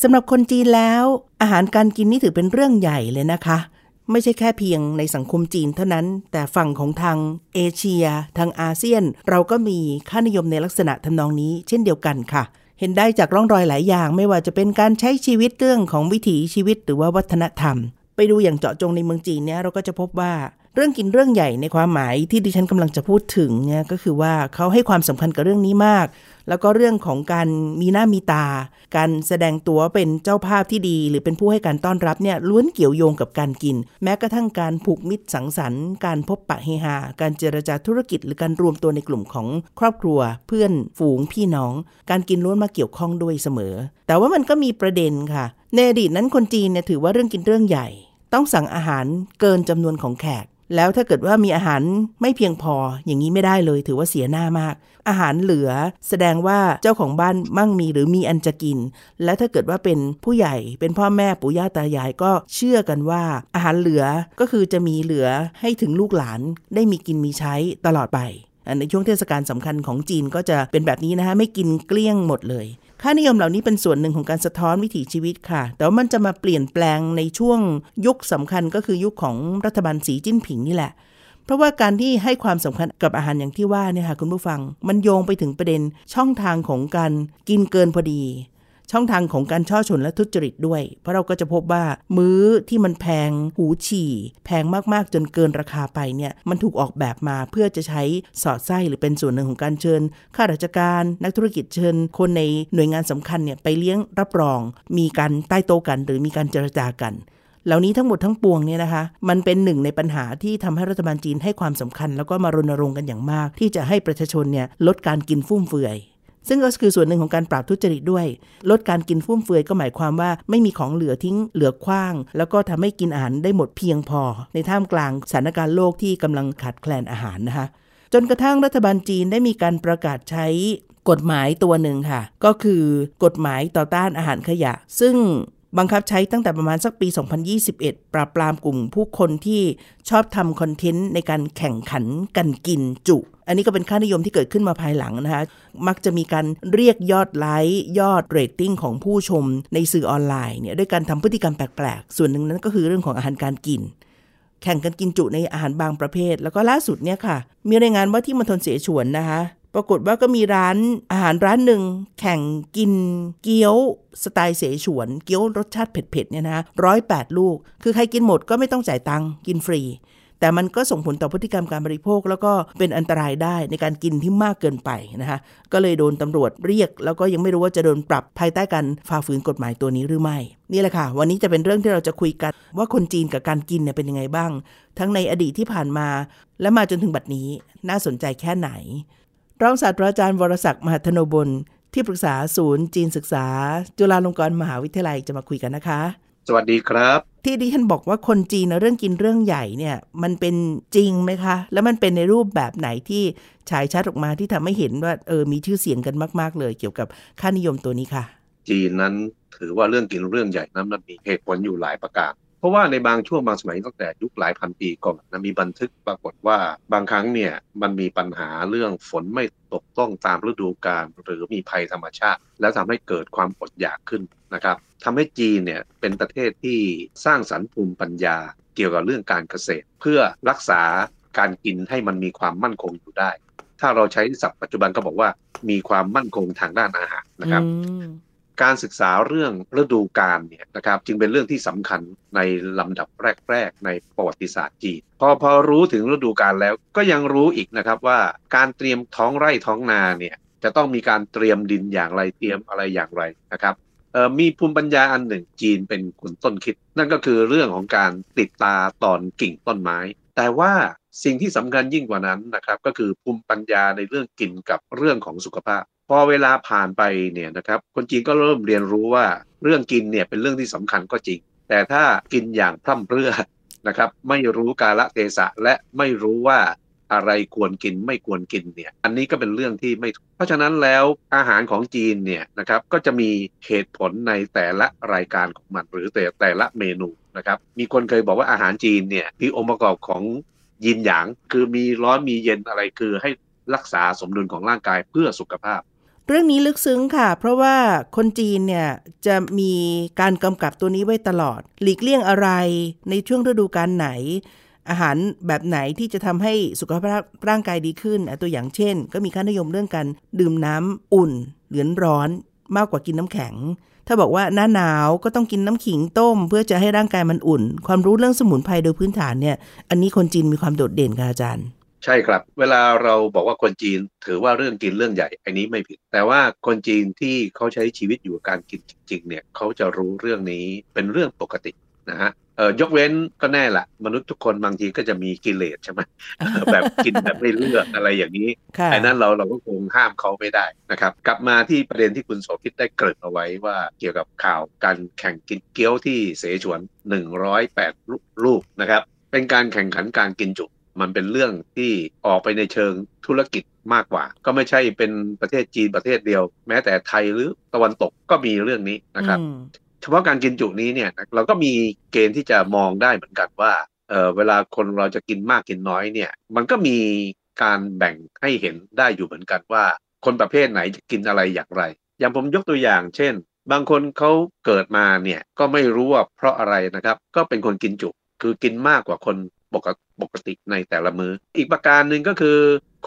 สำหรับคนจีนแล้ว อาหารการกินนี่ถือเป็นเรื่องใหญ่เลยนะคะ ไม่ใช่แค่เพียงในสังคมจีนเท่านั้น แต่ฝั่งของทางเอเชีย ทางอาเซียน เราก็มีค่านิยมในลักษณะทำนองนี้ เช่นเดียวกันค่ะเห็นได้จากร่องรอยหลายอย่างไม่ว่าจะเป็นการใช้ชีวิตเรื่องของวิถีชีวิตหรือว่าวัฒนธรรม ไปดูอย่างเจาะจงในเมืองจีนเนี่ยเราก็จะพบว่า เรื่องกินเรื่องใหญ่ในความหมายที่ดิฉันกำลังจะพูดถึงเนี่ยก็คือว่าเขาให้ความสำคัญกับเรื่องนี้มาก แล้วก็เรื่องของการมีหน้ามีตา การแสดงตัวเป็นเจ้าภาพที่ดี หรือเป็นผู้ให้การต้อนรับเนี่ยล้วนเกี่ยวโยงกับการกิน แม้กระทั่งการผูกมิตรสังสรรค์ การพบปะเฮฮาการเจรจาธุรกิจ หรือการรวมตัวในกลุ่มของครอบครัว เพื่อนฝูงพี่น้อง การกินล้วนมาเกี่ยวข้องด้วยเสมอ แต่ว่ามันก็มีประเด็นค่ะในอดีตนั้นคนจีนเนี่ยถือว่าเรื่องกินเรื่องใหญ่ ต้องสั่งอาหารเกินจำนวนของแขก แล้วถ้าเกิดว่ามีอาหารไม่เพียงพออย่างนี้ไม่ได้เลย ถือว่าเสียหน้ามาก อาหารเหลือแสดงว่าเจ้าของบ้านมั่งมีหรือมีอันจะกิน และถ้าเกิดว่าเป็นผู้ใหญ่เป็นพ่อแม่ปู่ย่าตายายก็เชื่อกันว่า อาหารเหลือก็คือจะมีเหลือให้ถึงลูกหลานได้มีกินมีใช้ตลอดไปในช่วงเทศกาลสำคัญของจีนก็จะเป็นแบบนี้นะฮะไม่กินเกลี้ยงหมดเลย ค่านิยมเหล่านี้เป็นส่วนหนึ่งของการสะท้อนวิถีชีวิตค่ะ แต่ว่ามันจะมาเปลี่ยนแปลงในช่วงยุคสำคัญก็คือยุคของรัฐบาลสีจิ้นผิงนี่แหละ เพราะว่าการที่ให้ความสำคัญกับอาหารอย่างที่ว่าเนี่ยค่ะคุณผู้ฟัง มันโยงไปถึงประเด็นช่องทางของการกินเกินพอดี ช่องทางของการช่อชนและทุจริตด้วย เพราะเราก็จะพบว่ามื้อที่มันแพงหูฉี่ แพงมากๆจนเกินราคาไปเนี่ยมันถูกออกแบบมาเพื่อจะใช้สอดไส้หรือเป็นส่วนหนึ่งของการเชิญข้าราชการ นักธุรกิจเชิญ คนในหน่วยงานสำคัญเนี่ยไปเลี้ยงรับรอง มีการใต้โต๊ะกัน หรือมีการเจรจากันเหล่านี้ทั้งหมดทั้งปวงเนี่ยนะคะ มันเป็นหนึ่งในปัญหาที่ทำให้รัฐบาลจีนให้ความสำคัญ แล้วก็มารณรงค์กันอย่างมาก ที่จะให้ประชาชนเนี่ยลดการกินฟุ่มเฟือย ซึ่งก็คือส่วนหนึ่งของการปราบทุจริตด้วย ลดการกินฟุ่มเฟือยก็หมายความว่าไม่มีของเหลือทิ้งเหลือคว้าง แล้วก็ทำให้กินอาหารได้หมดเพียงพอ ในท่ามกลางสถานการณ์โลกที่กำลังขาดแคลนอาหารนะคะจนกระทั่งรัฐบาลจีนได้มีการประกาศใช้กฎหมายตัวหนึ่งค่ะ ก็คือกฎหมายต่อต้านอาหารขยะ ซึ่ง บังคับใช้ตั้งแต่ประมาณสักปี 2021 ปราบปรามกลุ่มผู้คนที่ชอบทำ content ในการแข่งขันกันกินจุ อันนี้ก็เป็นค่านิยมที่เกิดขึ้นมาภายหลังนะคะ มักจะมีการเรียกยอดไลค์ ยอดเรตติ้งของผู้ชมในสื่อออนไลน์เนี่ยด้วยการทำพฤติกรรมแปลกๆ ส่วนหนึ่งนั้นก็คือเรื่องของอาหารการกิน แข่งกันกินจุในอาหารบางประเภท แล้วก็ล่าสุดเนี่ยค่ะ มีรายงานว่าที่มณฑลเสฉวนนะคะ ปรากฏว่าก็มีร้านอาหารร้านหนึ่งแข่งกินเกี๊ยวสไตล์เสฉวน เกี๊ยวรสชาติเผ็ดๆเนี่ยนะร้อยแปดลูก คือใครกินหมดก็ไม่ต้องจ่ายตังค์กินฟรี แต่มันก็ส่งผลต่อพฤติกรรมการบริโภค แล้วก็เป็นอันตรายได้ในการกินที่มากเกินไปนะคะก็เลยโดนตำรวจเรียก แล้วก็ยังไม่รู้ว่าจะโดนปรับภายใต้การฝ่าฝืนกฎหมายตัวนี้หรือไม่นี่แหละค่ะ วันนี้จะเป็นเรื่องที่เราจะคุยกัน ว่าคนจีนกับการกินเนี่ยเป็นยังไงบ้าง ทั้งในอดีตที่ผ่านมา และมาจนถึงบัดนี้น่าสนใจแค่ไหน รองศาสตราจารย์วรศักดิ์มหัทโนบลที่ปรึกษาศูนย์จีนศึกษา จุฬาลงกรณ์มหาวิทยาลัยจะมาคุยกันนะคะ สวัสดีครับ ที่ดิฉันบอกว่าคนจีนเรื่องกินเรื่องใหญ่เนี่ย มันเป็นจริงไหมคะ แล้วมันเป็นในรูปแบบไหนที่ฉายชัดออกมาที่ทำให้เห็นว่าเออมีชื่อเสียงกันมาก ๆ เลยเกี่ยวกับค่านิยมตัวนี้ค่ะ จีนนั้นถือว่าเรื่องกินเรื่องใหญ่นั้นมันมีเหตุผลอยู่หลายประการ เพราะว่าในบางช่วงบางสมัยตั้งแต่ยุคหลายพันปีก่อนนะมีบันทึกปรากฏว่าบางครั้งเนี่ยมันมีปัญหาเรื่องฝนไม่ตกต้องตามฤดูกาลหรือมีภัยธรรมชาติ แล้วทำให้เกิดความอดอยากขึ้นนะครับทำให้จีนเนี่ยเป็นประเทศที่สร้างสรรค์ภูมิปัญญาเกี่ยวกับเรื่องการเกษตร เพื่อรักษาการกินให้มันมีความมั่นคงอยู่ได้ ถ้าเราใช้ศัพท์ปัจจุบันก็บอกว่ามีความมั่นคงทางด้านอาหารนะครับ การศึกษาเรื่องฤดูกาลเนี่ยนะครับจึงเป็นเรื่องที่สำคัญในลำดับแรก ๆ ในประวัติศาสตร์จีนพอพอรู้ถึงฤดูกาลแล้วก็ยังรู้อีกนะครับว่าการเตรียมท้องไร่ท้องนาเนี่ยจะต้องมีการเตรียมดินอย่างไรเตรียมอะไรอย่างไรนะครับมีภูมิปัญญาอันหนึ่งจีนเป็นคนต้นคิด นั่นก็คือเรื่องของการติดตาตอนกิ่งต้นไม้ แต่ว่าสิ่งที่สำคัญยิ่งกว่านั้นนะครับก็คือภูมิปัญญาในเรื่องกินกับเรื่องของสุขภาพ พอเวลาผ่านไปเนี่ยนะครับคนจีนก็เริ่มเรียนรู้ว่าเรื่องกินเนี่ยเป็นเรื่องที่สำคัญก็จริง แต่ถ้ากินอย่างพร่ำเพรื่อนะครับไม่รู้กาลเทศะและไม่รู้ว่าอะไรควรกินไม่ควรกินเนี่ยอันนี้ก็เป็นเรื่องที่ไม่เพราะฉะนั้นแล้วอาหารของจีนเนี่ยนะครับก็จะมีเหตุผลในแต่ละรายการของมันหรือแต่แต่ละเมนูนะครับมีคนเคยบอกว่าอาหารจีนเนี่ยมีองค์ประกอบของยินหยางคือมีร้อนมีเย็นอะไรคือให้รักษาสมดุลของร่างกายเพื่อสุขภาพ เรื่องนี้ลึกซึ้งค่ะ เพราะว่าคนจีนเนี่ยจะมีการกำกับตัวนี้ไว้ตลอด หลีกเลี่ยงอะไรในช่วงฤดูกาลไหน อาหารแบบไหนที่จะทำให้สุขภาพร่างกายดีขึ้น ตัวอย่างเช่น ก็มีค่านิยมเรื่องการดื่มน้ำอุ่นหรือร้อนมากกว่ากินน้ำแข็ง ถ้าบอกว่าหน้าหนาวก็ต้องกินน้ำขิงต้ม เพื่อจะให้ร่างกายมันอุ่น ความรู้เรื่องสมุนไพรโดยพื้นฐานเนี่ย อันนี้คนจีนมีความโดดเด่นค่ะอาจารย์ ใช่ครับ เวลาเราบอกว่าคนจีนถือว่าเรื่องกินเรื่องใหญ่ อันนี้ไม่ผิด แต่ว่าคนจีนที่เขาใช้ชีวิตอยู่กับการกินจริง ๆ เนี่ยเขาจะรู้เรื่องนี้เป็นเรื่องปกตินะฮะเออยกเว้นก็แน่ละมนุษย์ทุกคนบางทีก็จะมีกิเลสใช่ไหมแบบกินแบบไม่เลือกอะไรอย่างนี้ค่ะไอ้นั้นเราเราก็คงห้ามเขาไม่ได้นะครับ กลับมาที่ประเด็นที่คุณโสภิตได้เกริ่นเอาไว้ว่าเกี่ยวกับข่าวการแข่งกินเกี๊ยวที่เสฉวน 108ลูกนะครับ เป็นการแข่งขันการกินจุ มันเป็นเรื่องที่ออกไปในเชิงธุรกิจมากกว่า ก็ไม่ใช่เป็นประเทศจีนประเทศเดียว แม้แต่ไทยหรือตะวันตกก็มีเรื่องนี้นะครับอืมเฉพาะการกินจุนี้เนี่ยเราก็มีเกณฑ์ที่จะมองได้เหมือนกันว่าเออเวลาคนเราจะกินมากกินน้อยเนี่ย มันก็มีการแบ่งให้เห็นได้อยู่เหมือนกันว่า คนประเภทไหนจะกินอะไรอย่างไร อย่างผมยกตัวอย่าง เช่น บางคนเขาเกิดมาเนี่ยก็ไม่รู้ว่าเพราะอะไรนะครับ ก็เป็นคนกินจุคือกินมากกว่าคน ปกติปกติในแต่ละมือ้อ อีกประการหนึ่งก็คือ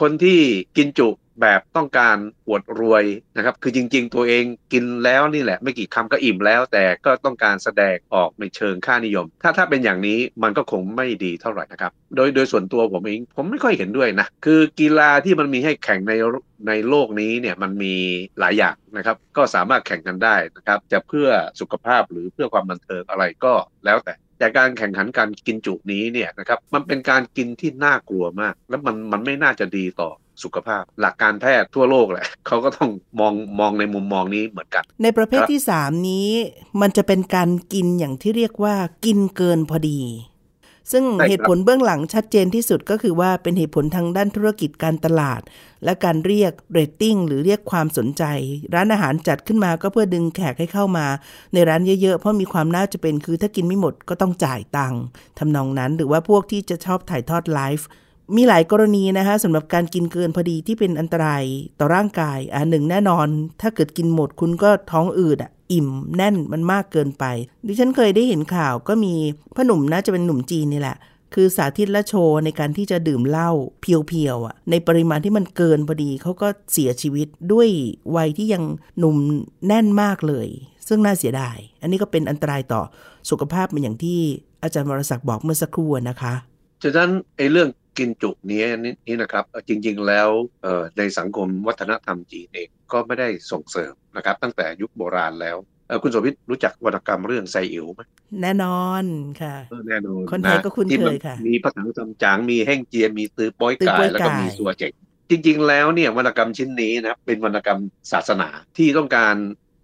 คนที่กินจุแบบต้องการอวดรวยนะครับ คือจริง ๆ ตัวเองกินแล้วนี่แหละ ไม่กี่คำก็อิ่มแล้ว แต่ก็ต้องการแสดงออกในเชิงค่านิยม ถ้าถ้าเป็นอย่างนี้มันก็คงไม่ดีเท่าไหร่นะครับ โดยโดยส่วนตัวผมเองผมไม่ค่อยเห็นด้วยนะ คือกีฬาที่มันมีให้แข่งในในโลกนี้เนี่ยมันมีหลายอย่างนะครับ ก็สามารถแข่งกันได้นะครับ จะเพื่อสุขภาพหรือเพื่อความบันเทิงอะไรก็แล้วแต่ แต่การแข่งขันการกินจุนี้เนี่ยนะครับมันเป็นการกินที่น่ากลัวมาก แล้วมันมันไม่น่าจะดีต่อสุขภาพ หลักการแพทย์ทั่วโลกแหละเขาก็ต้องมองมองในมุมมองนี้เหมือนกัน ในประเภทที่สามนี้ มันจะเป็นการกินอย่างที่เรียกว่ากินเกินพอดี ซึ่งใช่ครับเหตุผลเบื้องหลังชัดเจนที่สุดก็คือว่าเป็นเหตุผลทางด้านธุรกิจการตลาด และการเรียกเรตติ้งหรือเรียกความสนใจ ร้านอาหารจัดขึ้นมาก็เพื่อดึงแขกให้เข้ามา ในร้านเยอะๆ เพราะมีความน่าจะเป็นคือถ้ากินไม่หมดก็ต้องจ่ายตังค์ทำนองนั้นหรือว่าพวกที่จะชอบถ่ายทอดไลฟ์มีหลายกรณีนะคะสำหรับการกินเกินพอดีที่เป็นอันตรายต่อร่างกายอ่าหนึ่งแน่นอน ถ้าเกิดกินหมดคุณก็ท้องอืดอะ อิ่มแน่นมันมากเกินไป ดิฉันเคยได้เห็นข่าวก็มีพ่อหนุ่มน่าจะเป็นหนุ่มจีนนี่แหละ คือสาธิตและโชว์ในการที่จะดื่มเหล้าเพียวๆอะ ในปริมาณที่มันเกินพอดีเขาก็เสียชีวิตด้วยวัยที่ยังหนุ่มแน่นมากเลย ซึ่งน่าเสียดาย อันนี้ก็เป็นอันตรายต่อสุขภาพเหมือนอย่างที่อาจารย์วรศักดิ์บอกเมื่อสักครู่นะคะฉะนั้นไอ้เรื่องกินจุนี้นี่นี่นะครับ จริง ๆ แล้วในสังคมวัฒนธรรมจีนเอง ก็ไม่ได้ส่งเสริมนะครับ ตั้งแต่ยุคโบราณแล้วเอ่อคุณโสภิตรู้จักวรรณกรรมเรื่องไซอิ๋วไหมแน่นอนค่ะเออแน่นอนคนไทยก็คุ้นที่เคมัยค่ะ มีพระถังซัมจางมีแห้งเจียมีตือโป้อยตือไก่โป๊ยแล้วก็ไก่มีสัวเจ๋งจริง ๆ แล้วเนี่ยวรรณกรรมชิ้นนี้นะครับเป็นวรรณกรรมศาสนาที่ต้องการ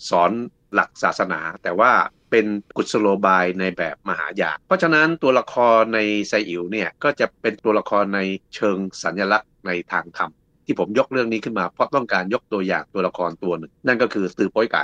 สอนหลักศาสนา แต่ว่าเป็นกุศโลบายในแบบมหายานเพราะฉะนั้นตัวละครในไซอิ๋วเนี่ยก็จะเป็นตัวละครในเชิงสัญลักษณ์ในทางธรรม ที่ผมยกเรื่องนี้ขึ้นมาเพราะต้องการยกตัวอย่างตัวละครตัวหนึ่งนั่นก็คือตือโป้อยไก่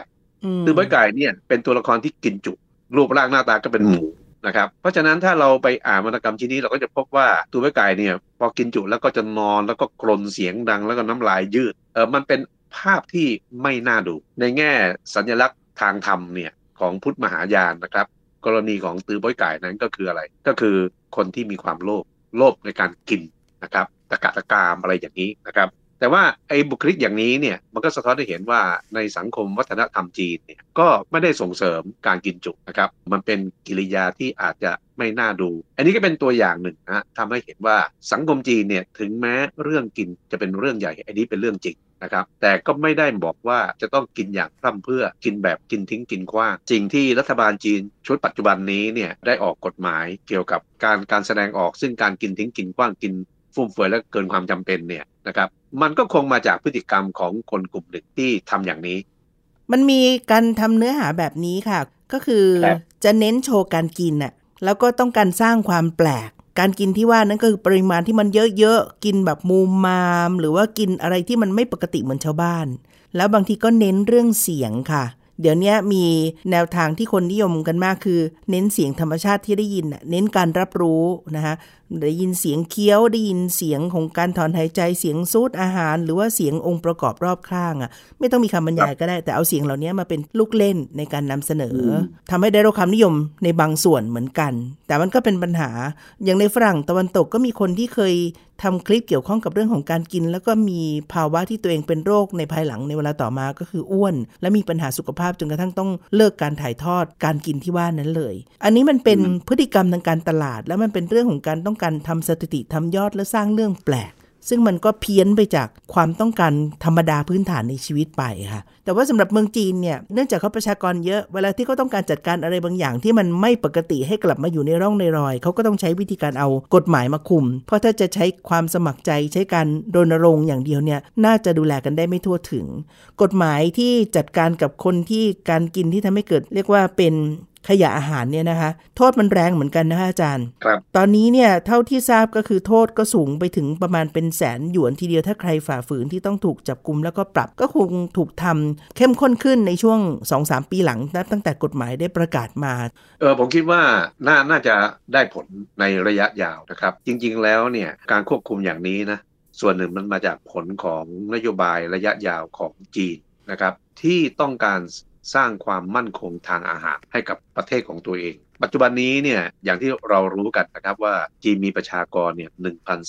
มตือโป้อยไก่เนี่ยเป็นตัวละครที่กินจุ รูปร่างหน้าตาก็เป็นหมูนะครับเพราะฉะนั้นถ้าเราไปอ่านวรรณกรรมชิ้นนี้เราก็จะพบว่าตือโป้อยไก่เนี่ยพอกินจุแล้วก็จะนอนแล้วก็กรนเสียงดังแล้วก็น้ำลายยืดเออมันเป็นภาพที่ไม่น่าดู ในแง่สัญลักษณ์ทางธรรมเนี่ยของพุทธมหายานนะครับ กรณีของตือโป้อยไก่นั้นก็คืออะไร ก็คือคนที่มีความโลภโลภในการกินนะครับ ตะกะตะกามอะไรอย่างนี้นะครับ แต่ว่าไอ้บุคลิกอย่างนี้เนี่ยมันก็สะท้อนให้เห็นว่าในสังคมวัฒนธรรมจีนเนี่ยก็ไม่ได้ส่งเสริมการกินจุนะครับมันเป็นกิริยาที่อาจจะไม่น่าดู อันนี้ก็เป็นตัวอย่างหนึ่งนะทำให้เห็นว่าสังคมจีนเนี่ยถึงแม้เรื่องกินจะเป็นเรื่องใหญ่ อันนี้เป็นเรื่องจริงนะครับ แต่ก็ไม่ได้บอกว่าจะต้องกินอย่างพร่ำเพื่อกินแบบกินทิ้งกินขว้างสิ่งที่รัฐบาลจีนชุดปัจจุบันนี้เนี่ยได้ออกกฎหมายเกี่ยวกับการการแสดงออกซึ่งการกินทิ้งกินขว้างกิน ฟุ่มเฟือยและเกินความจำเป็นเนี่ยนะครับมันก็คงมาจากพฤติกรรมของคนกลุ่มหนึ่งที่ทำอย่างนี้ มันมีการทำเนื้อหาแบบนี้ค่ะ ก็คือครับจะเน้นโชว์การกินน่ะแล้วก็ต้องการสร้างความแปลก การกินที่ว่านั้นก็คือปริมาณที่มันเยอะๆกินแบบมูมมาม หรือว่ากินอะไรที่มันไม่ปกติเหมือนชาวบ้าน แล้วบางทีก็เน้นเรื่องเสียงค่ะ เดี๋ยวนี้มีแนวทางที่คนนิยมกันมากคือ เน้นเสียงธรรมชาติที่ได้ยินน่ะเน้นการรับรู้นะคะได้ยินเสียงเคี้ยวได้ยินเสียงของการถอนหายใจเสียงซูดอาหาร หรือว่าเสียงองค์ประกอบรอบข้างอะ ไม่ต้องมีคำบรรยายก็ได้ แต่เอาเสียงเหล่านี้มาเป็นลูกเล่นในการนำเสนออทำให้ได้รับความนิยมในบางส่วนเหมือนกัน แต่มันก็เป็นปัญหาอย่างในฝรั่งตะวันตกก็มีคนที่เคย ทำคลิปเกี่ยวข้องกับเรื่องของการกิน แล้วก็มีภาวะที่ตัวเองเป็นโรคในภายหลังในเวลาต่อมาก็คืออ้วน และมีปัญหาสุขภาพจนกระทั่งต้องเลิกการถ่ายทอดการกินที่ว่านั้นเลย อันนี้มันเป็นพฤติกรรมทางการตลาด แล้วมันเป็นเรื่องของการต้องการทำสถิติทำยอดและสร้างเรื่องแปลก ซึ่งมันก็เพี้ยนไปจากความต้องการธรรมดาพื้นฐานในชีวิตไปค่ะ แต่ว่าสำหรับเมืองจีนเนี่ยเนื่องจากเขาประชากรเยอะ เวลาที่เขาต้องการจัดการอะไรบางอย่างที่มันไม่ปกติให้กลับมาอยู่ในร่องในรอย เขาก็ต้องใช้วิธีการเอากฎหมายมาคุม เพราะถ้าจะใช้ความสมัครใจใช้การรณรงค์อย่างเดียวเนี่ยน่าจะดูแลกันได้ไม่ทั่วถึง กฎหมายที่จัดการกับคนที่การกินที่ทำให้เกิด เรียกว่าเป็นขยะอาหารเนี่ยนะคะ โทษมันแรงเหมือนกันนะคะอาจารย์ ครับตอนนี้เนี่ยเท่าที่ทราบก็คือโทษก็สูงไปถึงประมาณเป็นแสนหยวนทีเดียวถ้าใครฝ่าฝืนที่ต้องถูกจับกลุมแล้วก็ปรับก็คงถูกทำเข้มข้นขึ้นในช่วง 2-3 ปีหลังนับตั้งแต่กฎหมายได้ประกาศมา เออผมคิดว่าน่าน่าจะได้ผลในระยะยาวนะครับ จริงๆแล้วเนี่ยการควบคุมอย่างนี้นะส่วนหนึ่งมันมาจากผลของนโยบายระยะยาวของจีนนะครับที่ต้องการ สร้างความมั่นคงทางอาหารให้กับประเทศของตัวเอง ปัจจุบันนี้เนี่ยอย่างที่เรารู้กันนะครับว่าจีนมีประชากรเนี่ย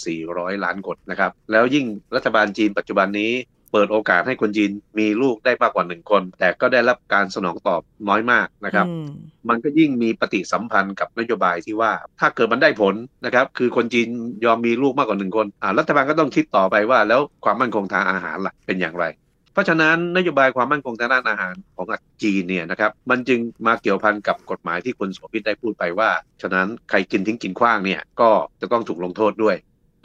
1,400 ล้านคนนะครับ แล้วยิ่งรัฐบาลจีนปัจจุบันนี้เปิดโอกาสให้คนจีนมีลูกได้มากกว่าหนึ่งคน แต่ก็ได้รับการสนองตอบน้อยมากนะครับอืมมันก็ยิ่งมีปฏิสัมพันธ์กับนโยบายที่ว่า ถ้าเกิดมันได้ผลนะครับ คือคนจีนยอมมีลูกมากกว่าหนึ่งคนอ่ารัฐบาลก็ต้องคิดต่อไปว่า แล้วความมั่นคงทางอาหารล่ะเป็นอย่างไรเพ ราะฉะนั้นนโยบายความมั่นคงทางด้านอาหารของจีนเนี่ยนะครับมันจึงมาเกี่ยวพันกับกฎหมายที่คุณโสภิตได้พูดไปว่า ฉะนั้นใครกินทิ้งกินขว้างเนี่ยก็จะต้องถูกลงโทษด้วย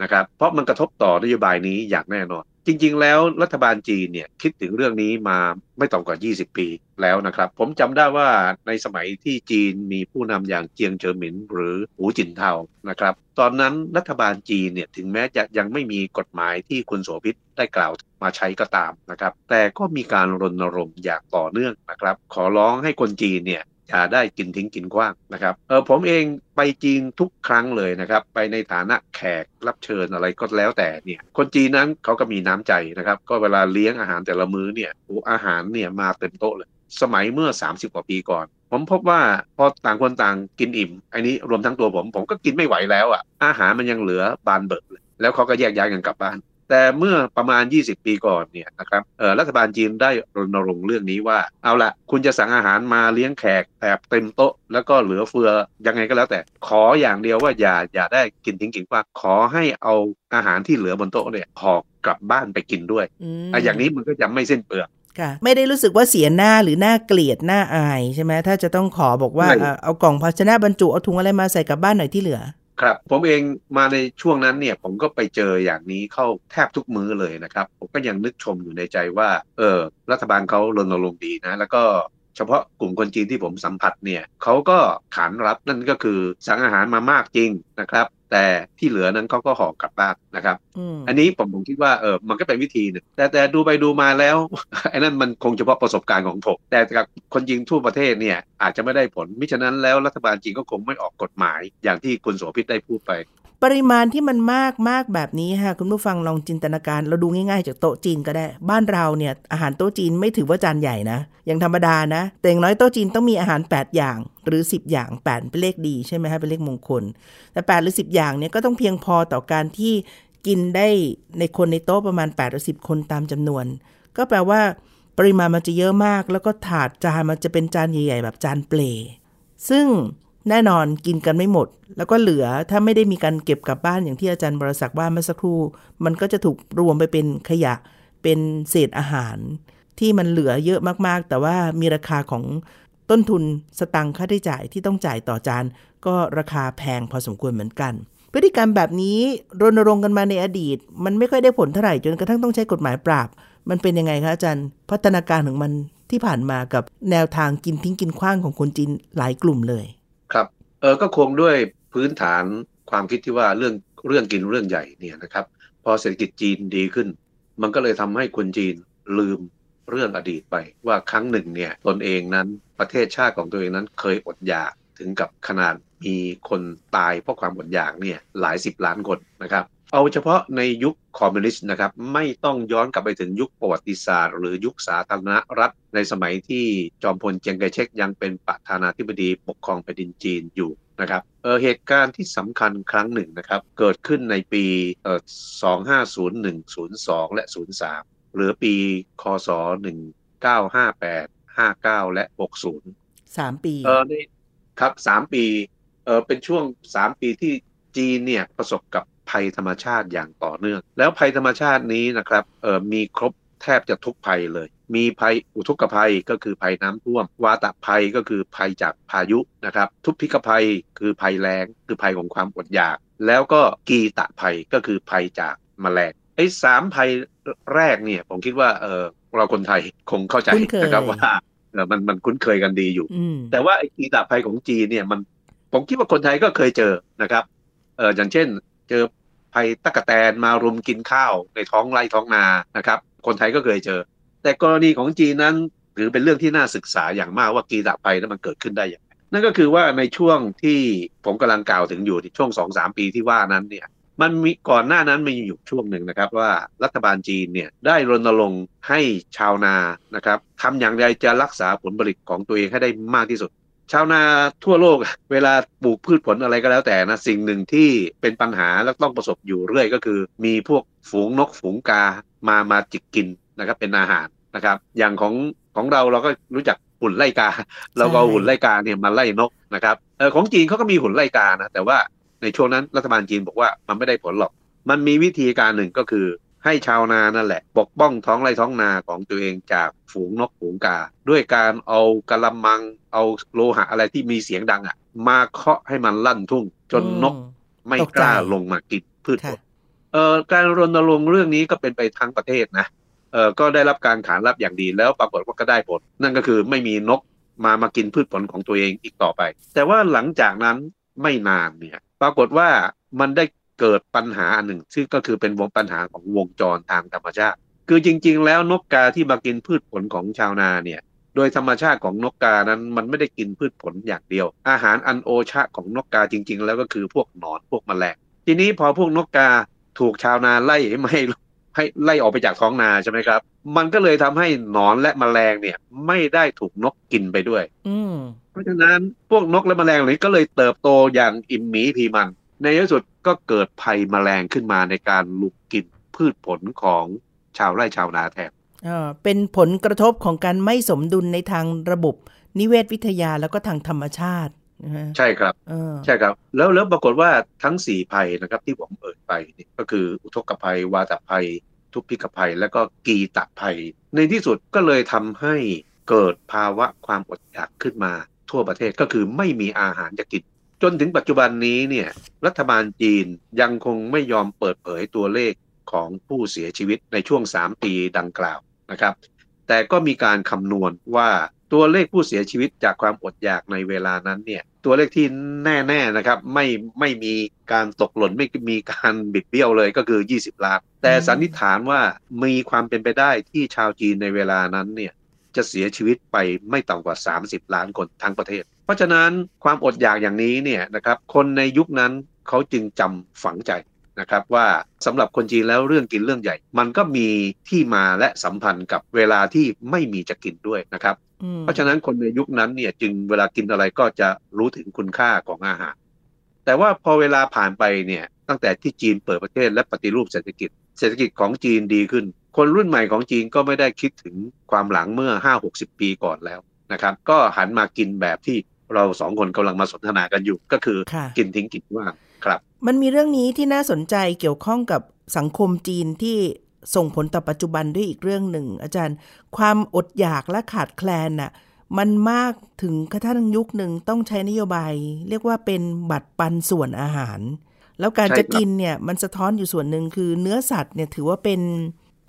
นะครับเพราะมันกระทบต่อนโยบายนี้อย่างแน่นอน จริง ๆ แล้วรัฐบาลจีนเนี่ยคิดถึงเรื่องนี้มาไม่ต่ำกว่า 20 ปีแล้วนะครับ ผมจำได้ว่าในสมัยที่จีนมีผู้นำอย่างเจียงเฉินหมินหรือหูจินเทานะครับ ตอนนั้นรัฐบาลจีนเนี่ยถึงแม้จะยังไม่มีกฎหมายที่คุณโสภิตได้กล่าวมาใช้ก็ตามนะครับ แต่ก็มีการรณรงค์อย่างต่อเนื่องนะครับ ขอร้องให้คนจีนเนี่ย อย่าได้กินทิ้งกินขว้างนะครับเออผมเองไปจีนทุกครั้งเลยนะครับ ไปในฐานะแขกรับเชิญอะไรก็แล้วแต่เนี่ย คนจีนนั้นเขาก็มีน้ำใจนะครับ ก็เวลาเลี้ยงอาหารแต่ละมื้อเนี่ยโอ้อาหารเนี่ยมาเต็มโต๊ะเลย สมัยเมื่อ 30 กว่าปีก่อนผมพบว่าพอต่างคนต่างกินอิ่มอันนี้รวมทั้งตัวผม ผมก็กินไม่ไหวแล้วอะ อาหารมันยังเหลือบานเบิกเลยแล้วเขาก็แยกย้ายกันกลับบ้าน แต่เมื่อประมาณ 20 ปีก่อนเนี่ยนะครับเออรัฐบาลจีนได้รณรงค์เรื่องนี้ว่า เอาละคุณจะสั่งอาหารมาเลี้ยงแขกแบบเต็มโต๊ะ แล้วก็เหลือเฟือยังไงก็แล้วแต่ขออย่างเดียวว่าอย่าอย่าได้กินทิ้งกินกว้างขอให้เอาอาหารที่เหลือบนโต๊ะเนี่ยห่อกลับบ้านไปกินด้วยอืมอะอย่างนี้มันก็จะไม่สิ้นเปลืองค่ะไม่ได้รู้สึกว่าเสียหน้าหรือหน้าเกลียดหน้าอายใช่ไหมถ้าจะต้องขอบอกว่าใช่เอ่อเอากล่องภาชนะบรรจุเอาถุงอะไรมาใส่กลับบ้านหน่อยที่เหลือ ครับผมเองมาในช่วงนั้นเนี่ยผมก็ไปเจออย่างนี้เข้าแทบทุกมื้อเลยนะครับ ผมก็ยังนึกชมอยู่ในใจว่า เออ รัฐบาลเขารณรงค์ดีนะ แล้วก็เฉพาะกลุ่มคนจีนที่ผมสัมผัสเนี่ยเขาก็ขานรับนั่นก็คือสั่งอาหารมามากจริงนะครับ แต่ที่เหลือนั้นเขาก็ห่อกลับบ้านนะครับอืมอันนี้ผมผมคิดว่าเออมันก็เป็นวิธีหนึงแต่แต่ดูไปดูมาแล้วไอ้นั่นมันคงเฉพาะประสบการณ์ของผม แต่กับคนจริงทั่วประเทศเนี่ยอาจจะไม่ได้ผลมิฉะนั้นแล้วรัฐบาลจีนก็คงไม่ออกกฎหมาย อย่างที่คุณโสภิตได้พูดไป ปริมาณที่มันมากมากแบบนี้ค่ะคุณผู้ฟังลองจินตนาการ เราดูง่ายๆจากโต๊ะจีนก็ได้ บ้านเราเนี่ยอาหารโต๊ะจีนไม่ถือว่าจานใหญ่นะอย่างธรรมดานะ แต่อย่างน้อยโต๊ะจีนต้องมีอาหาร 8 อย่างหรือ 10 อย่าง 8 เป็นเลขดีใช่ไหมฮะเป็นเลขมงคล แต่ 8 หรือ 10 อย่างเนี่ยก็ต้องเพียงพอต่อการที่กินได้ในคนในโต๊ะประมาณ8หรือ10 คนตามจำนวน ก็แปลว่า ปริมาณมันจะเยอะมาก แล้วก็ถาดจานมันจะเป็นจานใหญ่ ๆ แบบจานเปลซึ่ง แน่นอนกินกันไม่หมด แล้วก็เหลือถ้าไม่ได้มีการเก็บกลับบ้านอย่างที่อาจารย์บรศักดิ์ว่าเมื่อสักครู่ มันก็จะถูกรวมไปเป็นขยะเป็นเศษอาหาร ที่มันเหลือเยอะมากๆ แต่ว่ามีราคาของต้นทุนสตังค่าใช้จ่ายที่ต้องจ่ายต่อจาน ก็ราคาแพงพอสมควรเหมือนกันพฤติกรรมแบบนี้รณรงค์กันมาในอดีต มันไม่ค่อยได้ผลเท่าไหร่จนกระทั่งต้องใช้กฎหมายปราบ มันเป็นยังไงคะอาจารย์ พัฒนาการของมันที่ผ่านมากับแนวทางกินทิ้งกินขว้างของคนจีนหลายกลุ่มเลย เออก็คงด้วยพื้นฐานความคิดที่ว่าเรื่องเรื่องกินเรื่องใหญ่เนี่ยนะครับ พอเศรษฐกิจจีนดีขึ้น มันก็เลยทำให้คนจีนลืมเรื่องอดีตไป ว่าครั้งหนึ่งเนี่ยตนเองนั้นประเทศชาติของตัวเองนั้นเคยอดอยาก ถึงกับขนาดมีคนตายเพราะความอดอยากเนี่ยหลายสิบล้านคนนะครับเอาเฉพาะในยุคคอมมิวนิสต์นะครับไม่ต้องย้อนกลับไปถึงยุคประวัติศาสตร์ หรือยุคสาธารณรัฐ ในสมัยที่จอมพลเจียงไคเชกยังเป็นประธานาธิบดีปกครองแผ่นดินจีนอยู่นะครับเออเหตุการณ์ที่สำคัญครั้งหนึ่งนะครับเกิดขึ้นในปีเอ่อ2501 02 และ 03 หรือปีคศ1958 59 และ 60 3 ปีเออนี่ ครับสามปีเออเป็นช่วงสามปีที่จีนเนี่ยประสบกับภัยธรรมชาติอย่างต่อเนื่อง แล้วภัยธรรมชาตินี้นะครับเออมีครบแทบจะทุกภัยเลย มีภัยอุทกภัยก็คือภัยน้ำท่วม วาตภัยก็คือภัยจากพายุนะครับ ทุพพิกภัยคือภัยแล้งคือภัยของความอดอยาก แล้วก็กีตะภัยก็คือภัยจากแมลงไอ้สามภัยแรกเนี่ยผมคิดว่าเออเราคนไทยคงเข้าใจคุ้นเคยนะครับว่าเออ มันมันคุ้นเคยกันดีอยู่อืมแต่ว่าไอ้กีตาภัยของจีนเนี่ยมันผมคิดว่าคนไทยก็เคยเจอนะครับเอออย่างเช่น เจอภัยตะกะแตนมารุมกินข้าวในท้องไร่ท้องนานะครับ คนไทยก็เคยเจอ แต่กรณีของจีนนั้นถือเป็นเรื่องที่น่าศึกษาอย่างมากว่ากีตาภัยนั้นมันเกิดขึ้นได้อย่างไรนั่นก็คือว่าในช่วงที่ผมกำลังกล่าวถึงอยู่ที่ช่วงสองสามปีที่ว่านั้นเนี่ย มันมีก่อนหน้านั้นมีอยู่ช่วงหนึ่งนะครับว่ารัฐบาลจีนเนี่ยได้รณรงค์ให้ชาวนานะครับทำอย่างไรจะรักษาผลผลิตของตัวเองให้ได้มากที่สุด ชาวนาทั่วโลกเวลาปลูกพืชผลอะไรก็แล้วแต่นะสิ่งหนึ่งที่เป็นปัญหาและต้องประสบอยู่เรื่อยก็คือ มีพวกฝูงนกฝูงกามามาจิกกินนะครับเป็นอาหารนะครับ อย่างของของเราเราก็รู้จักหุ่นไล่กา เราก็หุ่นไล่กาเนี่ยมาไล่นกนะครับเออของจีนเขาก็มีหุ่นไล่กานะแต่ว่า ในช่วงนั้นรัฐบาลจีนบอกว่ามันไม่ได้ผลหรอก มันมีวิธีการหนึ่งก็คือให้ชาวนานั่นแหละ ปกป้องท้องไร่ท้องนาของตัวเองจากฝูงนกฝูงกา ด้วยการเอากระมังเอาโลหะอะไรที่มีเสียงดังอะ มาเคาะให้มันลั่นทุ่ง จนนกอืมไม่ตกใจกล้าลงมากินพืชผค่ะลเอ่อการรณรงค์เรื่องนี้ก็เป็นไปทั้งประเทศนะเอ่อก็ได้รับการขานรับอย่างดีแล้วปรากฏว่าก็ได้ผล นั่นก็คือไม่มีนกมามากินพืชผลของตัวเองอีกต่อไป แต่ว่าหลังจากนั้นไม่นานเนี่ย ปรากฏว่ามันได้เกิดปัญหาอันหนึ่ง ซึ่งก็คือเป็นวงปัญหาของวงจรทางธรรมชาติ คือจริง ๆ แล้วนกกาที่มากินพืชผลของชาวนาเนี่ย โดยธรรมชาติของนกกานั้นมันไม่ได้กินพืชผลอย่างเดียว อาหารอันโอชะของนกกาจริง ๆ แล้วก็คือพวกหนอนพวกแมลงทีนี้พอพวกนกกาถูกชาวนาไล่ไม่ ให้ให้ไล่ออกไปจากท้องนาใช่ไหมครับ มันก็เลยทำให้หนอนและแมลงเนี่ย ไม่ได้ถูกนกกินไปด้วย อืมเพราะฉะนั้นพวกนกและแมลงเหล่านี้ก็เลยเติบโตอย่างอิ่มหมีพีมัน ในที่สุดก็เกิดภัยแมลงขึ้นมาในการลุกกินพืชผลของชาวไร่ชาวนาแทนอ่าเป็นผลกระทบของการไม่สมดุลในทางระบบ นิเวศวิทยาแล้วก็ทางธรรมชาติ นะฮะใช่ครับเออใช่ครับ แล้วแล้วปรากฏว่าทั้งสี่ภัยนะครับ ที่ผมเอ่ยไปเนี่ยก็คืออุทกภัย วาตภัย ทุพพิกภัย และก็กีตภัย ในที่สุดก็เลยทำให้เกิดภาวะความอดอยากขึ้นมา ทั่วประเทศก็คือไม่มีอาหารจะกินจนถึงปัจจุบันนี้เนี่ยรัฐบาลจีนยังคงไม่ยอมเปิดเผยตัวเลขของผู้เสียชีวิตในช่วง 3 ปีดังกล่าวนะครับ แต่ก็มีการคำนวณว่า ตัวเลขผู้เสียชีวิตจากความอดอยากในเวลานั้นเนี่ยตัวเลขที่แน่ๆนะครับไม่ไม่มีการตกหล่นไม่มีการบิดเบี้ยวเลยก็คือ 20 ล้าน แต่สันนิษฐานว่ามีความเป็นไปได้ที่ชาวจีนในเวลานั้นเนี่ยจะเสียชีวิตไปไม่ต่ำกว่า 30 ล้านคนทั้งประเทศ เพราะฉะนั้นความอดอยากอย่างนี้เนี่ยนะครับคนในยุคนั้นเขาจึงจำฝังใจ นะครับว่าสำหรับคนจีนแล้วเรื่องกินเรื่องใหญ่ มันก็มีที่มาและสัมพันธ์กับเวลาที่ไม่มีจะกินด้วยนะครับอืมเพราะฉะนั้นคนในยุคนั้นเนี่ยจึงเวลากินอะไรก็จะรู้ถึงคุณค่าของอาหาร แต่ว่าพอเวลาผ่านไปเนี่ยตั้งแต่ที่จีนเปิดประเทศและปฏิรูปเศรษฐกิจ เศรษฐกิจของจีนดีขึ้น คนรุ่นใหม่ของจีนก็ไม่ได้คิดถึงความหลังเมื่อ 5-60 ปีก่อนแล้วนะครับก็หันมากินแบบที่เราสองคนกำลังมาสนทนากันอยู่ก็คือค่ะกินทิ้งกินว่างครับ มันมีเรื่องนี้ที่น่าสนใจเกี่ยวข้องกับสังคมจีนที่ส่งผลต่อปัจจุบันด้วยอีกเรื่องหนึ่ง อาจารย์ ความอดอยากและขาดแคลนน่ะมันมากถึงกระทั่งยุคหนึ่งต้องใช้นโยบาย เรียกว่าเป็นบัตรปันส่วนอาหาร แล้วการจะกินเนี่ยมันสะท้อนอยู่ส่วนหนึ่งคือเนื้อสัตว์เนี่ยถือว่าเป็น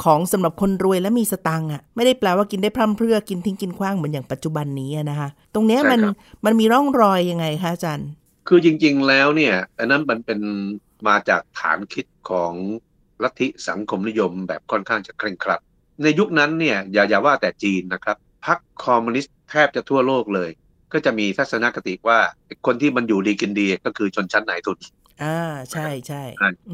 ของสำหรับคนรวยและมีสตังค์อะไม่ได้แปลว่ากินได้พร่ำเพรื่อกินทิ้งกินขว้างเหมือนอย่างปัจจุบันนี้นะคะ ตรงเนี้ยมันมันมีร่องรอยยังไงคะอาจารย์ คือจริง ๆ แล้วเนี่ยอันนั้นมันเป็นมาจากฐานคิดของลัทธิสังคมนิยมแบบค่อนข้างจะเคร่งครัด ในยุคนั้นเนี่ยอย่าอย่าว่าแต่จีนนะครับพรรคคอมมิวนิสต์แทบจะทั่วโลกเลย ก็จะมีทัศนคติว่าคนที่มันอยู่ดีกินดีก็คือชนชั้นนายทุนอ่าใช่ใช่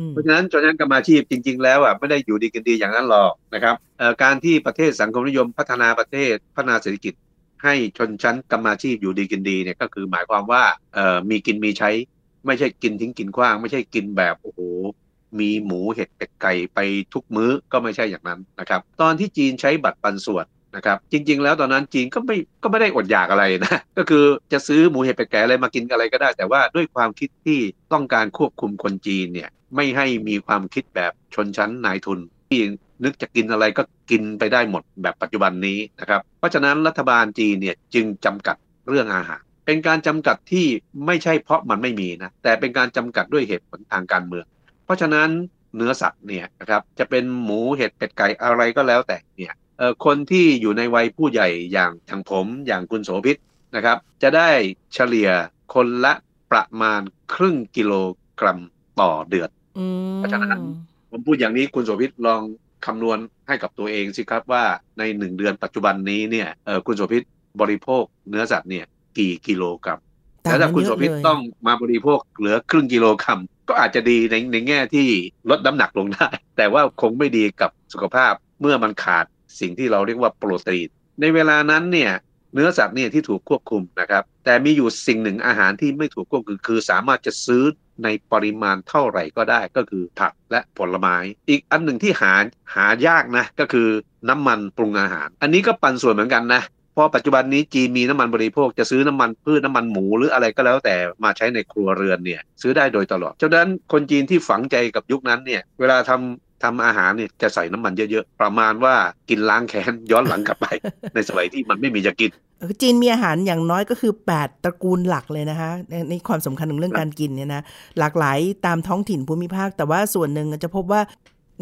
เพราะฉะนั้นชนชั้นกรรมาชีพจริง ๆ แล้วอะไม่ได้อยู่ดีกินดีอย่างนั้นหรอกนะครับการที่ประเทศสังคมนิยมพัฒนาประเทศพัฒนาเศรษฐกิจ ให้ชนชั้นกรรมาชีพอยู่ดีกินดีเนี่ยก็คือหมายความว่าเอ่อมีกินมีใช้ ไม่ใช่กินทิ้งกินขว้าง ไม่ใช่กินแบบโอ้โหมีหมูเห็ดเป็ดไก่ไปทุกมื้อก็ไม่ใช่อย่างนั้นนะครับ ตอนที่จีนใช้บัตรปันส่วนนะครับ จริง ๆ แล้วตอนนั้นจีนก็ไม่ก็ไม่ได้อดอยากอะไรนะก็คือจะซื้อหมูเห็ดเป็ดไก่อะไรมากินอะไรก็ได้ แต่ว่าด้วยความคิดที่ต้องการควบคุมคนจีนเนี่ยไม่ให้มีความคิดแบบชนชั้นนายทุนที่ นึกจะกินอะไรก็กินไปได้หมดแบบปัจจุบันนี้นะครับ เพราะฉะนั้นรัฐบาลจีนเนี่ยจึงจำกัดเรื่องอาหาร เป็นการจำกัดที่ไม่ใช่เพราะมันไม่มีนะแต่เป็นการจำกัดด้วยเหตุผลทางการเมือง เพราะฉะนั้นเนื้อสัตว์เนี่ยนะครับจะเป็นหมูเห็ดเป็ดไก่อะไรก็แล้วแต่เนี่ยคนที่อยู่ในวัยผู้ใหญ่อย่างทางผมอย่างคุณโสภิตนะครับ จะได้เฉลี่ยคนละประมาณครึ่งกิโลกรัมต่อเดือนเพราะฉะนั้นผมพูดอย่างนี้คุณโสภิตลอง คำนวณให้กับตัวเองสิครับว่าในหนึ่งเดือนปัจจุบันนี้เนี่ยคุณโสภิตบริโภคเนื้อสัตว์เนี่ยกี่กิโลกรัมแล้วถ้าคุณโสภิตต้องมาบริโภคเหลือครึ่งกิโลกรัมก็อาจจะดีในในแง่ที่ลดน้ำหนักลงได้ แต่ว่าคงไม่ดีกับสุขภาพเมื่อมันขาดสิ่งที่เราเรียกว่าโปรตีนในเวลานั้นเนี่ย เนื้อสัตว์เนี่ยที่ถูกควบคุมนะครับ แต่มีอยู่สิ่งหนึ่งอาหารที่ไม่ถูกควบคุมคือสามารถจะซื้อในปริมาณเท่าไหร่ก็ได้ก็คือผักและผลไม้ อีกอันหนึ่งที่หาหายากนะก็คือน้ำมันปรุงอาหาร อันนี้ก็ปันส่วนเหมือนกันนะเพราะปัจจุบันนี้จีนมีน้ำมันบริโภคจะซื้อน้ำมันพืชน้ำมันหมูหรืออะไรก็แล้วแต่มาใช้ในครัวเรือนเนี่ยซื้อได้โดยตลอดฉะนั้นคนจีนที่ฝังใจกับยุคนั้นเนี่ยเวลาทำ ทำอาหารเนี่ยจะใส่น้ำมันเยอะๆ ประมาณว่ากินล้างแค้นย้อนหลังกลับไป ในสมัยที่มันไม่มีจะกินจีนมีอาหารอย่างน้อยก็คือ 8 ตระกูลหลักเลยนะคะในความสำคัญของเรื่องการกินเนี่ยนะหลากหลายตามท้องถิ่นภูมิภาค แต่ว่าส่วนหนึ่งจะพบว่า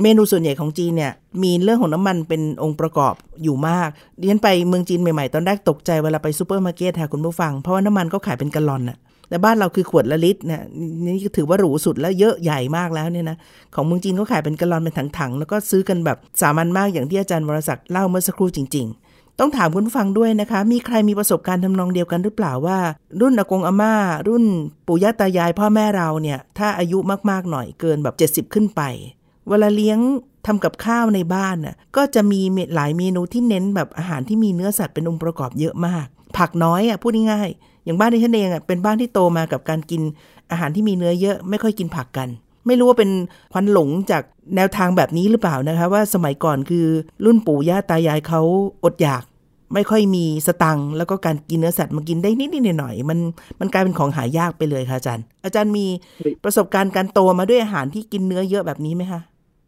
เมนูส่วนใหญ่ของจีนเนี่ยมีเรื่องของน้ำมันเป็นองค์ประกอบอยู่มากดิฉันไปเมืองจีนใหม่ๆ ตอนแรกตกใจเวลาไปซูเปอร์มาร์เก็ตค่ะคุณผู้ฟัง เพราะว่าน้ำมันก็ขายเป็นแกลลอนอะ แต่บ้านเราคือขวดละลิตรนะนี่ถือว่าหรูสุดแล้วเยอะใหญ่มากแล้วเนี่ยนะของเมืองจีนก็ขายเป็นแกลลอนเป็นถังๆ แล้วก็ซื้อกันแบบสามัญมากอย่างที่อาจารย์วรศักดิ์เล่าเมื่อสักครู่จริง ๆต้องถามคุณฟังด้วยนะคะ มีใครมีประสบการณ์ทำนองเดียวกันหรือเปล่าว่า รุ่นอากงอาม่า รุ่นปู่ย่าตายายพ่อแม่เราเนี่ย ถ้าอายุมากๆหน่อยเกินแบบ 70 ขึ้นไป เวลาเลี้ยงทำกับข้าวในบ้านน่ะก็จะมีหลายเมนูที่เน้นแบบอาหารที่มีเนื้อสัตว์เป็นองค์ประกอบเยอะมาก ผักน้อยอะพูดง่าย อย่างบ้านที่ฉันเองอะเป็นบ้านที่โตมากับการกินอาหารที่มีเนื้อเยอะไม่ค่อยกินผักกัน ไม่รู้ว่าเป็นควันหลงจากแนวทางแบบนี้หรือเปล่านะคะ ว่าสมัยก่อนคือรุ่นปู่ย่าตายายเขาอดอยาก ไม่ค่อยมีสตังแล้วก็การกินเนื้อสัตว์มากินได้นิดๆหน่อยๆมันมันกลายเป็นของหายากไปเลยค่ะอาจารย์ อาจารย์มีประสบการณ์การโตมาด้วยอาหารที่กินเนื้อเยอะแบบนี้ไหมคะ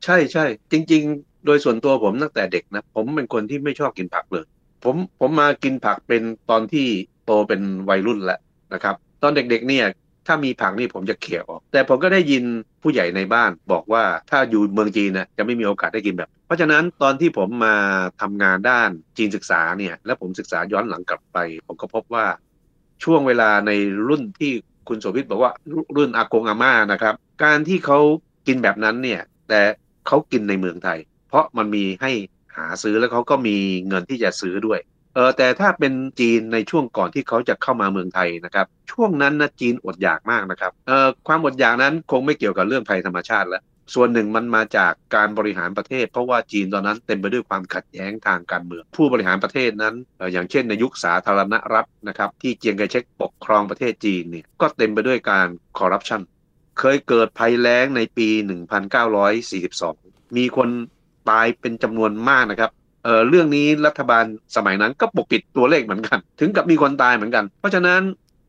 ใช่ใช่จริง ๆ โดยส่วนตัวผมตั้งแต่เด็กนะผมเป็นคนที่ไม่ชอบกินผักเลย ผมผมมากินผักเป็นตอนที่โตเป็นวัยรุ่นแล้วนะครับ ตอนเด็กๆเนี่ยถ้ามีผักนี่ผมจะเขี่ยออก แต่ผมก็ได้ยินผู้ใหญ่ในบ้านบอกว่าถ้าอยู่เมืองจีนนะจะไม่มีโอกาสได้กินแบบ เพราะฉะนั้นตอนที่ผมมาทำงานด้านจีนศึกษาเนี่ยแล้วผมศึกษาย้อนหลังกลับไป ผมก็พบว่าช่วงเวลาในรุ่นที่คุณโสภิตบอกว่ารุ่นอากงอาม่านะครับ การที่เขากินแบบนั้นเนี่ยแต่เขากินในเมืองไทย เพราะมันมีให้หาซื้อแล้วเขาก็มีเงินที่จะซื้อด้วย เออแต่ถ้าเป็นจีนในช่วงก่อนที่เขาจะเข้ามาเมืองไทยนะครับ ช่วงนั้นนะจีนอดอยากมากนะครับเออความอดอยากนั้นคงไม่เกี่ยวกับเรื่องภัยธรรมชาติแล้วส่วนหนึ่งมันมาจากการบริหารประเทศ เพราะว่าจีนตอนนั้นเต็มไปด้วยความขัดแย้งทางการเมือง ผู้บริหารประเทศนั้น อย่างเช่นในยุคสาธารณรัฐนะครับที่เจียงไคเชกปกครองประเทศจีนเนี่ยก็เต็มไปด้วยการคอร์รัปชันเคยเกิดภัยแล้งในปี 1942 มีคนตายเป็นจำนวนมากนะครับ เอ่อเรื่องนี้รัฐบาลสมัยนั้นก็ปกปิดตัวเลขเหมือนกัน ถึงกับมีคนตายเหมือนกัน เพราะฉะนั้น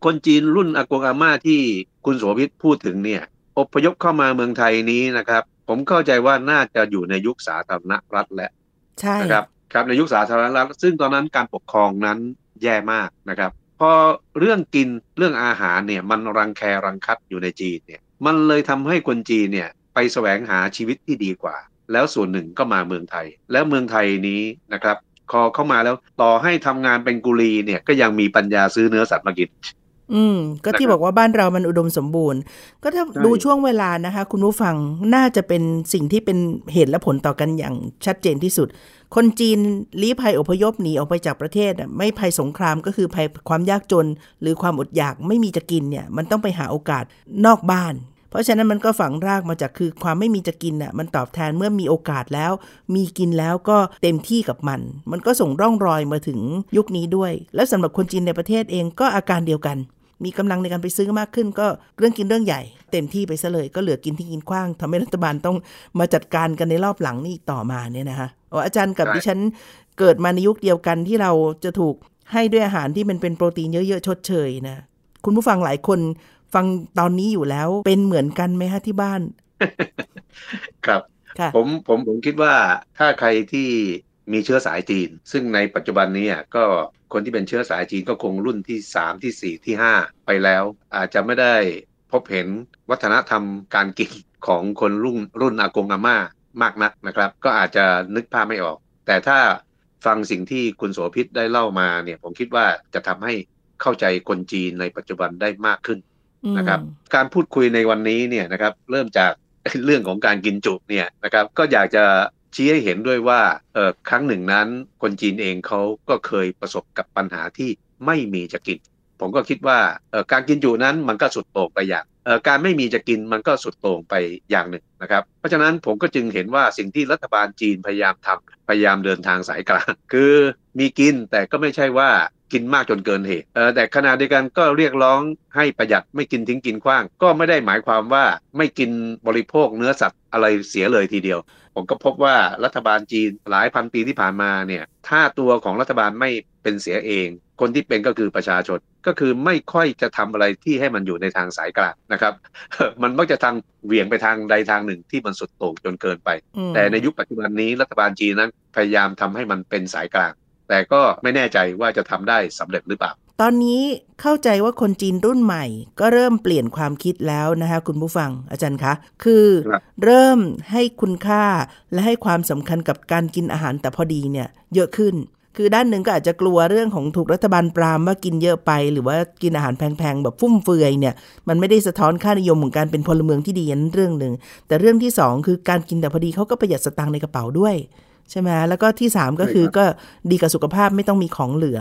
คนจีนรุ่นอากงอาม่าที่คุณโสภิตพูดถึงเนี่ยอพยพเข้ามาเมืองไทยนี้นะครับ ผมเข้าใจว่าน่าจะอยู่ในยุคสาธารณรัฐแหละใช่นะครับครับในยุคสาธารณรัฐ ซึ่งตอนนั้นการปกครองนั้นแย่มากนะครับพอเรื่องกินเรื่องอาหารเนี่ยมันรังแครังคัดอยู่ในจีนเนี่ยมันเลยทำให้คนจีนเนี่ยไปแสวงหาชีวิตที่ดีกว่า แล้วส่วนหนึ่งก็มาเมืองไทย แล้วเมืองไทยนี้นะครับพอเข้ามาแล้วต่อให้ทำงานเป็นกุลีเนี่ยก็ยังมีปัญญาซื้อเนื้อสัตว์มากินอืม ก็ที่บอกว่าบ้านเรามันอุดมสมบูรณ์ ก็ถ้าดูช่วงเวลานะคะ คุณผู้ฟังน่าจะเป็นสิ่งที่เป็นเหตุและผลต่อกันอย่างชัดเจนที่สุด คนจีนลี้ภัยอพยพหนีออกไปจากประเทศไม่ภัยสงครามก็คือภัยความยากจน หรือความอดอยากไม่มีจะกินเนี่ย มันต้องไปหาโอกาสนอกบ้าน เพราะฉะนั้นมันก็ฝังรากมาจากคือความไม่มีจะกินน่ะมันตอบแทนเมื่อมีโอกาสแล้ว มีกินแล้วก็เต็มที่กับมัน มันก็ส่งร่องรอยมาถึงยุคนี้ด้วย แล้วสำหรับคนจีนในประเทศเองก็อาการเดียวกัน มีกำลังในการไปซื้อมากขึ้น ก็เรื่องกินเรื่องใหญ่ เต็มที่ไปซะเลยก็เหลือกินที่กินกว้างทำให้รัฐบาลต้องมาจัดการกันในรอบหลังนี่ต่อมาเนี่ยนะคะอาจารย์กับดิฉันเกิดมาในยุคเดียวกันที่เราจะถูกให้ด้วยอาหารที่มันเป็นโปรตีนเยอะๆชดเชยนะคุณผู้ฟังหลายคน ฟังตอนนี้อยู่แล้วเป็นเหมือนกันไหมฮะที่บ้าน ครับผมผมผมคิดว่าถ้าใครที่มีเชื้อสายจีน ซึ่งในปัจจุบันนี้ก็คนที่เป็นเชื้อสายจีนก็คงรุ่นที่สามที่สี่ที่ห้าไปแล้ว อาจจะไม่ได้พบเห็นวัฒนธรรมการกินของคนรุ่นรุ่นอากงอาม่ามากนักนะครับ ก็อาจจะนึกภาพไม่ออก แต่ถ้าฟังสิ่งที่คุณโสภิตได้เล่ามาเนี่ยผมคิดว่าจะทำให้เข้าใจคนจีนในปัจจุบันได้มากขึ้น นะครับ การพูดคุยในวันนี้เนี่ยนะครับ เริ่มจากเรื่องของการกินจุเนี่ยนะครับ ก็อยากจะชี้ให้เห็นด้วยว่าเออครั้งหนึ่งนั้น คนจีนเองเขาก็เคยประสบกับปัญหาที่ไม่มีจะกิน ผมก็คิดว่าเออการกินจุนั้นมันก็สุดโต่งไปอย่างเออการไม่มีจะกินมันก็สุดโต่งไปอย่างหนึ่งนะครับ เพราะฉะนั้นผมก็จึงเห็นว่าสิ่งที่รัฐบาลจีนพยายามทำพยายามเดินทางสายกลาง คือมีกินแต่ก็ไม่ใช่ว่า กินมากจนเกินเหตุแต่ขณะเดียวกันก็เรียกร้องให้ประหยัดไม่กินทิ้งกินขว้าง ก็ไม่ได้หมายความว่าไม่กินบริโภคเนื้อสัตว์อะไรเสียเลยทีเดียว ผมก็พบว่ารัฐบาลจีนหลายพันปีที่ผ่านมาเนี่ยถ้าตัวของรัฐบาลไม่เป็นเสียเอง คนที่เป็นก็คือประชาชนก็คือไม่ค่อยจะทำอะไรที่ให้มันอยู่ในทางสายกลางนะครับ มันมักจะทางเหวี่ยงไปทางใดทางหนึ่งที่มันสุดโต่งจนเกินไป แต่ในยุคปัจจุบันนี้รัฐบาลจีนนั้นพยายามทำให้มันเป็นสายกลาง แต่ก็ไม่แน่ใจว่าจะทำได้สำเร็จหรือเปล่า ตอนนี้เข้าใจว่าคนจีนรุ่นใหม่ ก็เริ่มเปลี่ยนความคิดแล้วนะคะคุณผู้ฟังอาจารย์คะ คือเริ่มให้คุณค่าและให้ความสำคัญกับการกินอาหารแต่พอดีเนี่ยเยอะขึ้นคือด้านหนึ่งก็อาจจะกลัวเรื่องของถูกรัฐบาลปรามว่ากินเยอะไป หรือว่ากินอาหารแพงๆแบบฟุ่มเฟือยเนี่ยมันไม่ได้สะท้อนค่านิยมของการเป็นพลเมืองที่ดีนั่นเรื่องหนึ่งแต่เรื่องที่ 2 คือการกินแต่พอดีเขาก็ประหยัดสตางค์ในกระเป๋าด้วย ใช่ไหมแล้วก็ที่ 3 ก็คือก็ดีกับสุขภาพไม่ต้องมีของเหลือ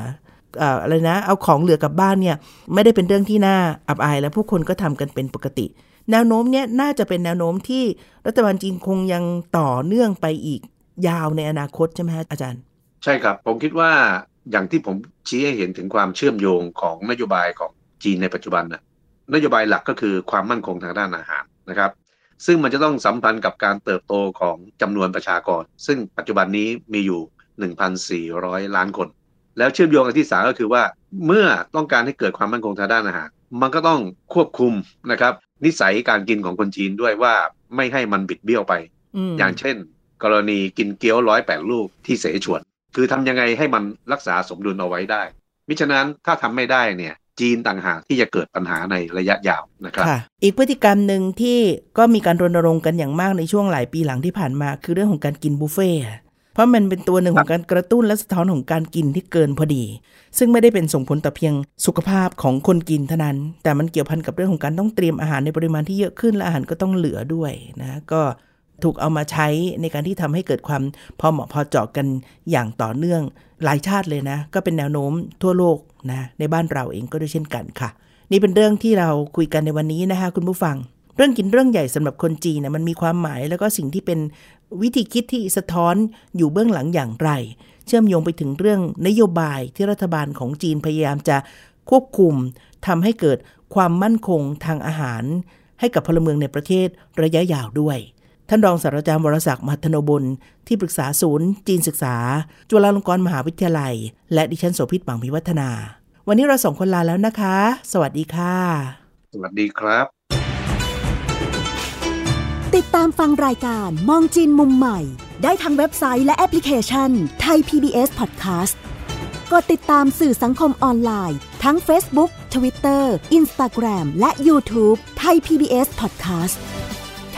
อะไรนะ เอาของเหลือกลับบ้านเนี่ย ไม่ได้เป็นเรื่องที่น่าอับอาย และผู้คนก็ทำกันเป็นปกติ แนวโน้มเนี้ยน่าจะเป็นแนวโน้มที่รัฐบาลจีนคงยังต่อเนื่องไปอีกยาวในอนาคตใช่ไหมอาจารย์ ใช่ครับ ผมคิดว่าอย่างที่ผมชี้ให้เห็นถึงความเชื่อมโยงของนโยบายของจีนในปัจจุบันนะนโยบายหลักก็คือความมั่นคงทางด้านอาหารนะครับ ซึ่งมันจะต้องสัมพันธ์กับการเติบโตของจำนวนประชากร ซึ่งปัจจุบันนี้มีอยู่ 1,400 ล้านคน แล้วเชื่อมโยงกันที่สาก็คือว่า เมื่อต้องการให้เกิดความมั่นคงทางด้านอาหาร มันก็ต้องควบคุมนะครับ นิสัยการกินของคนจีนด้วยว่าไม่ให้มันบิดเบี้ยวไป อย่างเช่น กรณีกินเกี๊ยวร้อยแปดลูกที่เสฉวน คือทำยังไงให้มันรักษาสมดุลเอาไว้ได้ มิฉะนั้นถ้าทำไม่ได้เนี่ยจีนต่างหากที่จะเกิดปัญหาในระยะยาวนะครับอีกพฤติกรรมหนึ่งที่ก็มีการรณรงค์กันอย่างมากในช่วงหลายปีหลังที่ผ่านมา คือเรื่องของการกินบุฟเฟ่เพราะมันเป็นตัวหนึ่งของการกระตุ้นและสะท้อนของการกินที่เกินพอดี ซึ่งไม่ได้เป็นส่งผลต่อเพียงสุขภาพของคนกินเท่านั้น แต่มันเกี่ยวพันกับเรื่องของการต้องเตรียมอาหารในปริมาณที่เยอะขึ้นและอาหารก็ต้องเหลือด้วยนะก็ ถูกเอามาใช้ในการที่ทำให้เกิดความพอเหมาะพอเจาะกันอย่างต่อเนื่อง หลายชาติเลยนะ ก็เป็นแนวโน้มทั่วโลกนะในบ้านเราเองก็ด้วยเช่นกันค่ะ นี่เป็นเรื่องที่เราคุยกันในวันนี้นะคะคุณผู้ฟัง เรื่องกินเรื่องใหญ่สำหรับคนจีนนะมันมีความหมายแล้วก็สิ่งที่เป็นวิธีคิดที่สะท้อนอยู่เบื้องหลังอย่างไร เชื่อมโยงไปถึงเรื่องนโยบายที่รัฐบาลของจีนพยายามจะควบคุมทำให้เกิดความมั่นคงทางอาหาร ให้กับพลเมืองในประเทศระยะยาวด้วย ท่านรองศาสตราจารย์วรศักดิ์มหัทโนบุญที่ปรึกษาศูนย์ จีนศึกษา จุฬาลงกรณ์มหาวิทยาลัย และดิฉันโสภิตบังพิวัฒนา วันนี้เราสองคนลาแล้วนะคะ สวัสดีค่ะ สวัสดีครับ ติดตามฟังรายการมองจีนมุมใหม่ ได้ทางเว็บไซต์และแอปพลิเคชันไทย PBS Podcast กดติดตามสื่อสังคมออนไลน์ ทั้ง Facebook, Twitter, Instagram และ YouTube ไทย PBS Podcast